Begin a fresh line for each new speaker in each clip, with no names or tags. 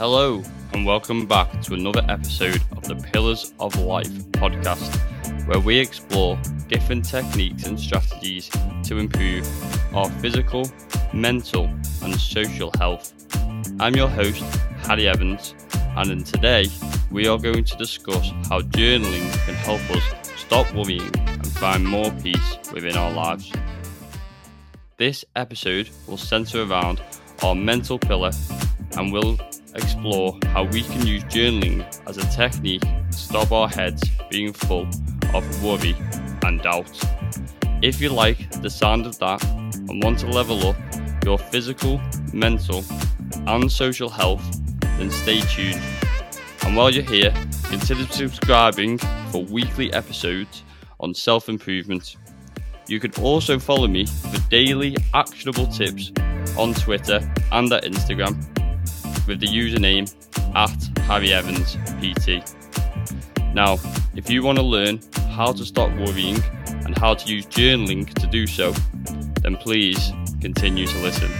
Hello, and welcome back to another episode of the Pillars of Life podcast, where we explore different techniques and strategies to improve our physical, mental, and social health. I'm your host, Harry Evans, and in today we are going to discuss how journaling can help us stop worrying and find more peace within our lives. This episode will centre around our mental pillar and will explore how we can use journaling as a technique to stop our heads being full of worry and doubt. If you like the sound of that and want to level up your physical, mental, and social health, then stay tuned. And while you're here, consider subscribing for weekly episodes on self improvement. You can also follow me for daily actionable tips on Twitter and at Instagram with the username at Harry Evans PT. Now, if you want to learn how to stop worrying and how to use journaling to do so, then please continue to listen.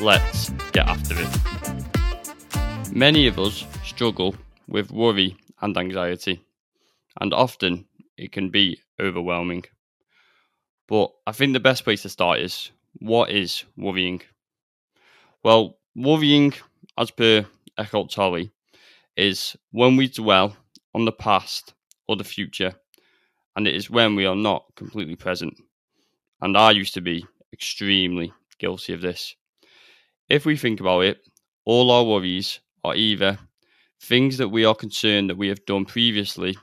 Let's get after it. Many of us struggle with worry and anxiety, and often it can be overwhelming. But I think the best place to start is what is worrying? Well, worrying, as per Eckhart Tolle, is when we dwell on the past or the future, and it is when we are not completely present. And I used to be extremely guilty of this. If we think about it, all our worries are either things that we are concerned that we have done previously,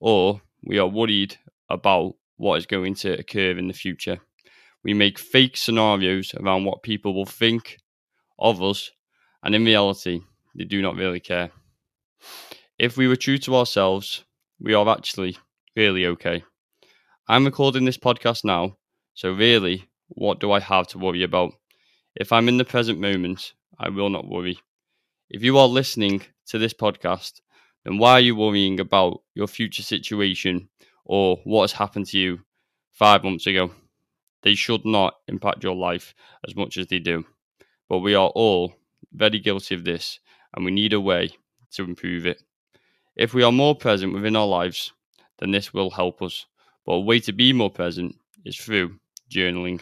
or we are worried about what is going to occur in the future. We make fake scenarios around what people will think of us, and in reality, they do not really care. If we were true to ourselves, we are actually really okay. I'm recording this podcast now, so really, what do I have to worry about? If I'm in the present moment, I will not worry. If you are listening to this podcast, then why are you worrying about your future situation or what has happened to you five months ago? They should not impact your life as much as they do. But we are all very guilty of this, and we need a way to improve it. If we are more present within our lives, then this will help us. But a way to be more present is through journaling.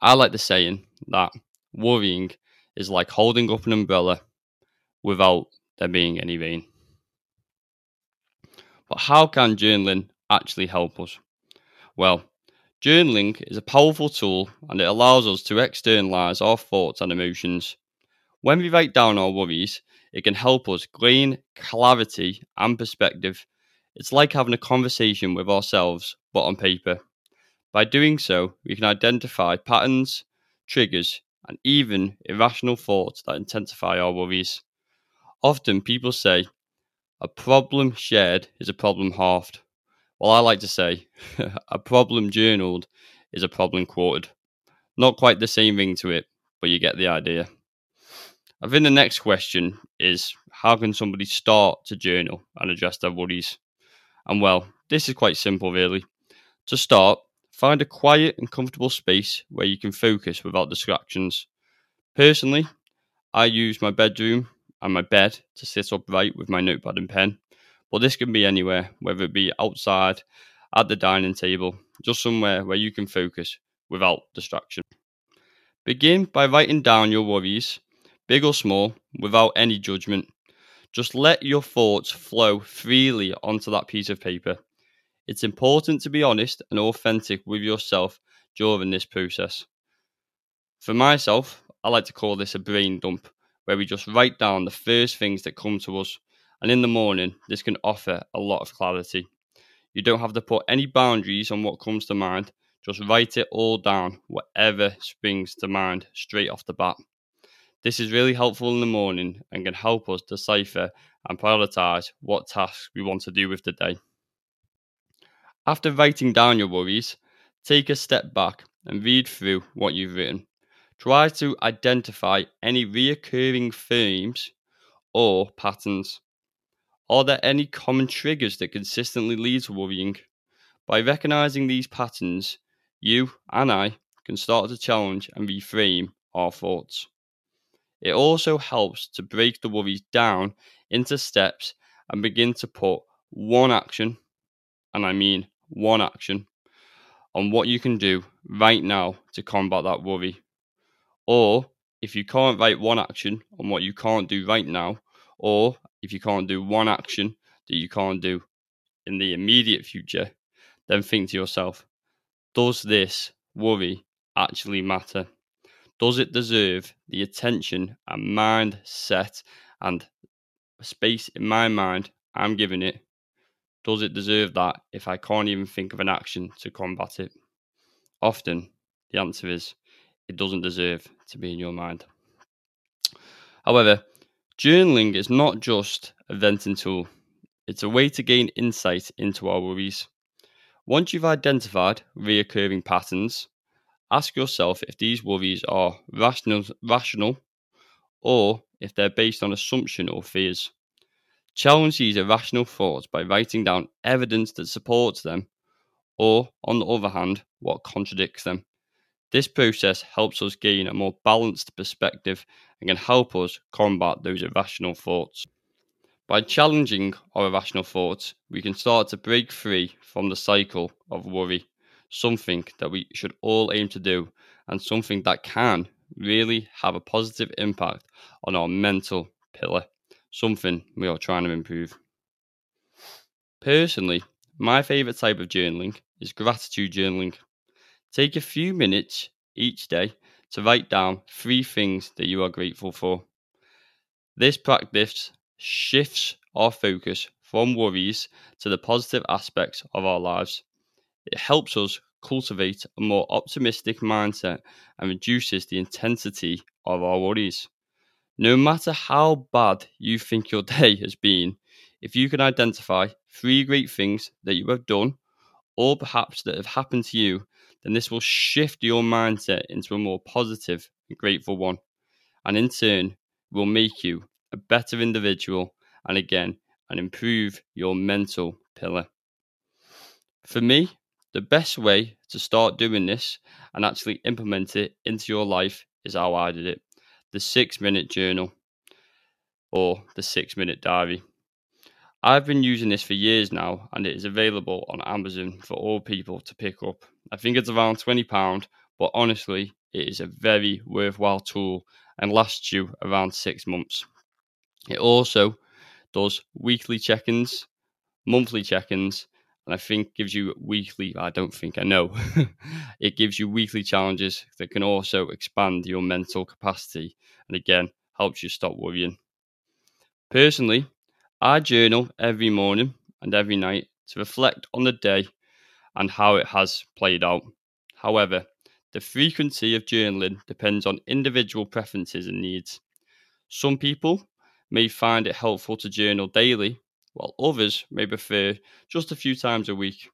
I like the saying that worrying is like holding up an umbrella without there being any rain. But how can journaling actually help us? Well, journaling is a powerful tool and it allows us to externalize our thoughts and emotions. When we write down our worries, it can help us gain clarity and perspective. It's like having a conversation with ourselves, but on paper. By doing so, we can identify patterns, triggers, and even irrational thoughts that intensify our worries. Often people say, a problem shared is a problem halved. Well, I like to say, a problem journaled is a problem quoted. Not quite the same ring to it, but you get the idea. I think the next question is how can somebody start to journal and address their worries? And well, this is quite simple, really. To start, find a quiet and comfortable space where you can focus without distractions. Personally, I use my bedroom and my bed to sit upright with my notepad and pen, but this can be anywhere, whether it be outside, at the dining table, just somewhere where you can focus without distraction. Begin by writing down your worries big or small, without any judgment. Just let your thoughts flow freely onto that piece of paper. It's important to be honest and authentic with yourself during this process. For myself, I like to call this a brain dump, where we just write down the first things that come to us. And in the morning, this can offer a lot of clarity. You don't have to put any boundaries on what comes to mind, just write it all down, whatever springs to mind straight off the bat. This is really helpful in the morning and can help us decipher and prioritize what tasks we want to do with the day. After writing down your worries, take a step back and read through what you've written. Try to identify any reoccurring themes or patterns. Are there any common triggers that consistently lead to worrying? By recognizing these patterns, you and I can start to challenge and reframe our thoughts. It also helps to break the worries down into steps and begin to put one action, and I mean one action, on what you can do right now to combat that worry. Or if you can't write one action on what you can't do right now, or if you can't do one action that you can't do in the immediate future, then think to yourself, does this worry actually matter? Does it deserve the attention and mindset and space in my mind I'm giving it? Does it deserve that if I can't even think of an action to combat it? Often, the answer is it doesn't deserve to be in your mind. However, journaling is not just a venting tool, it's a way to gain insight into our worries. Once you've identified reoccurring patterns, ask yourself if these worries are rational, rational or if they're based on assumption or fears. Challenge these irrational thoughts by writing down evidence that supports them, or, on the other hand, what contradicts them. This process helps us gain a more balanced perspective and can help us combat those irrational thoughts. By challenging our irrational thoughts, we can start to break free from the cycle of worry, something that we should all aim to do, and something that can really have a positive impact on our mental pillar, something we are trying to improve. Personally, my favourite type of journaling is gratitude journaling. Take a few minutes each day to write down three things that you are grateful for. This practice shifts our focus from worries to the positive aspects of our lives. It helps us cultivate a more optimistic mindset and reduces the intensity of our worries. No matter how bad you think your day has been, if you can identify three great things that you have done, or perhaps that have happened to you, then this will shift your mindset into a more positive and grateful one. And in turn, will make you a better individual, and again, and improve your mental pillar. For me, the best way to start doing this and actually implement it into your life is how I did it the six minute journal or the six minute diary. I've been using this for years now and it is available on Amazon for all people to pick up. I think it's around £20, but honestly, it is a very worthwhile tool and lasts you around six months. It also does weekly check ins, monthly check ins, and I think gives you weekly, I don't think I know, it gives you weekly challenges that can also expand your mental capacity and again helps you stop worrying. Personally, I journal every morning and every night to reflect on the day and how it has played out. However, the frequency of journaling depends on individual preferences and needs. Some people may find it helpful to journal daily, while others may prefer just a few times a week.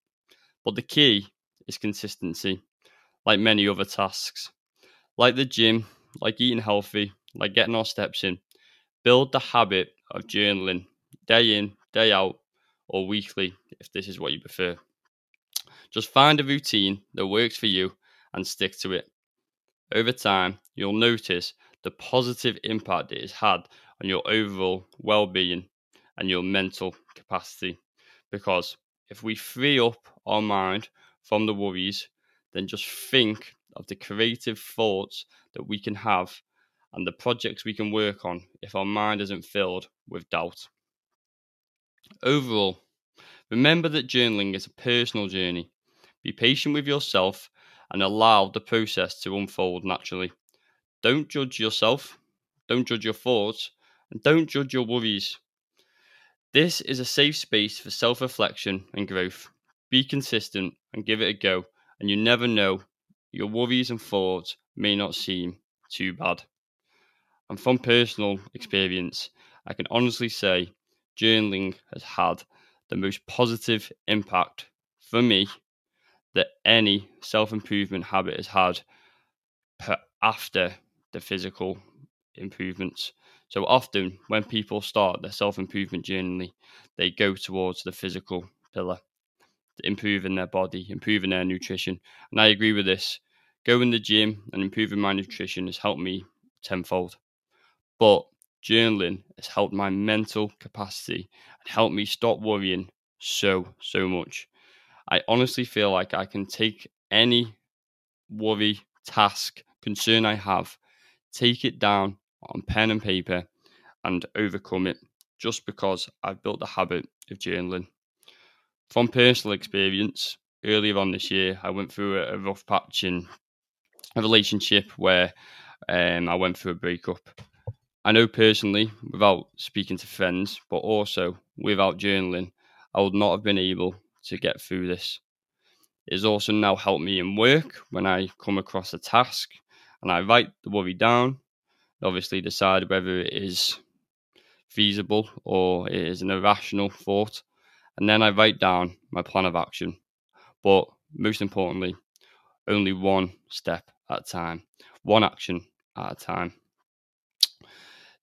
But the key is consistency, like many other tasks. Like the gym, like eating healthy, like getting our steps in. Build the habit of journaling day in, day out, or weekly if this is what you prefer. Just find a routine that works for you and stick to it. Over time, you'll notice the positive impact it has had on your overall well being and your mental capacity. Because if we free up our mind from the worries, then just think of the creative thoughts that we can have and the projects we can work on if our mind isn't filled with doubt. Overall, remember that journaling is a personal journey. Be patient with yourself and allow the process to unfold naturally. Don't judge yourself, don't judge your thoughts, and don't judge your worries. This is a safe space for self reflection and growth. Be consistent and give it a go, and you never know, your worries and thoughts may not seem too bad. And from personal experience, I can honestly say journaling has had the most positive impact for me that any self improvement habit has had after the physical improvements. So often, when people start their self improvement journey, they go towards the physical pillar, improving their body, improving their nutrition. And I agree with this. Going to the gym and improving my nutrition has helped me tenfold. But journaling has helped my mental capacity and helped me stop worrying so, so much. I honestly feel like I can take any worry, task, concern I have, take it down on pen and paper and overcome it just because I've built the habit of journaling. From personal experience, earlier on this year, I went through a, rough patch in a relationship where um, I went through a breakup. I know personally, without speaking to friends, but also without journaling, I would not have been able to get through this. It has also now helped me in work when I come across a task and I write the worry down, obviously decide whether it is feasible or it is an irrational thought, and then I write down my plan of action. But most importantly, only one step at a time, one action at a time.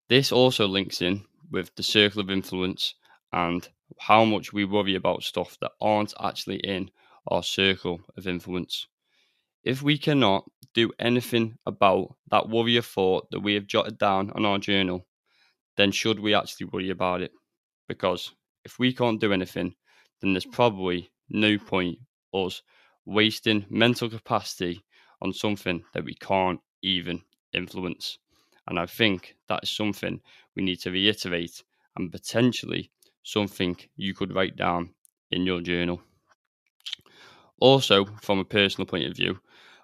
This also links in with the circle of influence and how much we worry about stuff that aren't actually in our circle of influence. If we cannot do anything about that worry thought that we have jotted down on our journal, then should we actually worry about it? Because if we can't do anything, then there's probably no point us wasting mental capacity on something that we can't even influence. And I think that is something we need to reiterate and potentially something you could write down in your journal. Also, from a personal point of view,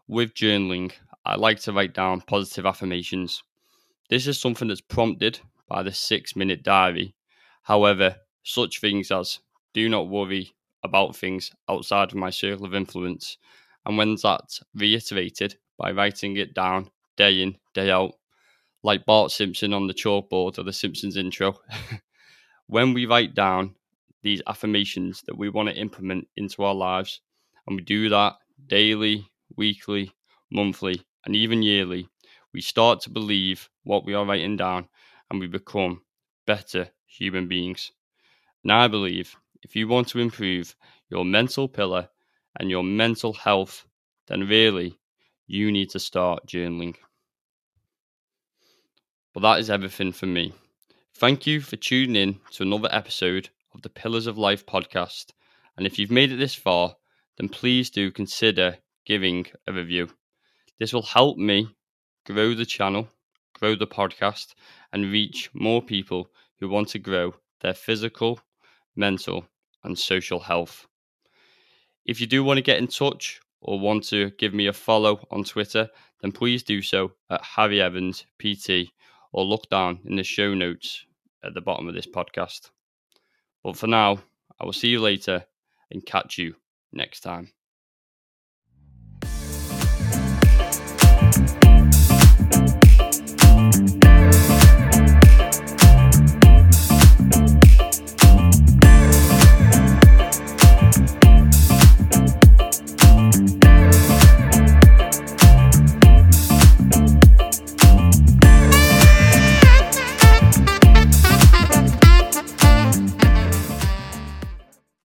with journaling, I like to write down positive affirmations. This is something that's prompted by the six minute diary. However, such things as do not worry about things outside of my circle of influence, and when that's reiterated by writing it down day in, day out, like Bart Simpson on the chalkboard or the Simpsons intro, when we write down these affirmations that we want to implement into our lives, and we do that daily, weekly, monthly, and even yearly, we start to believe what we are writing down and we become better human beings. And I believe if you want to improve your mental pillar and your mental health, then really you need to start journaling. But that is everything for me. Thank you for tuning in to another episode of the Pillars of Life podcast. And if you've made it this far, then please do consider giving a review. This will help me grow the channel, grow the podcast, and reach more people who want to grow their physical, mental, and social health. If you do want to get in touch or want to give me a follow on Twitter, then please do so at Harry Evans PT or look down in the show notes at the bottom of this podcast. But for now, I will see you later and catch you next time.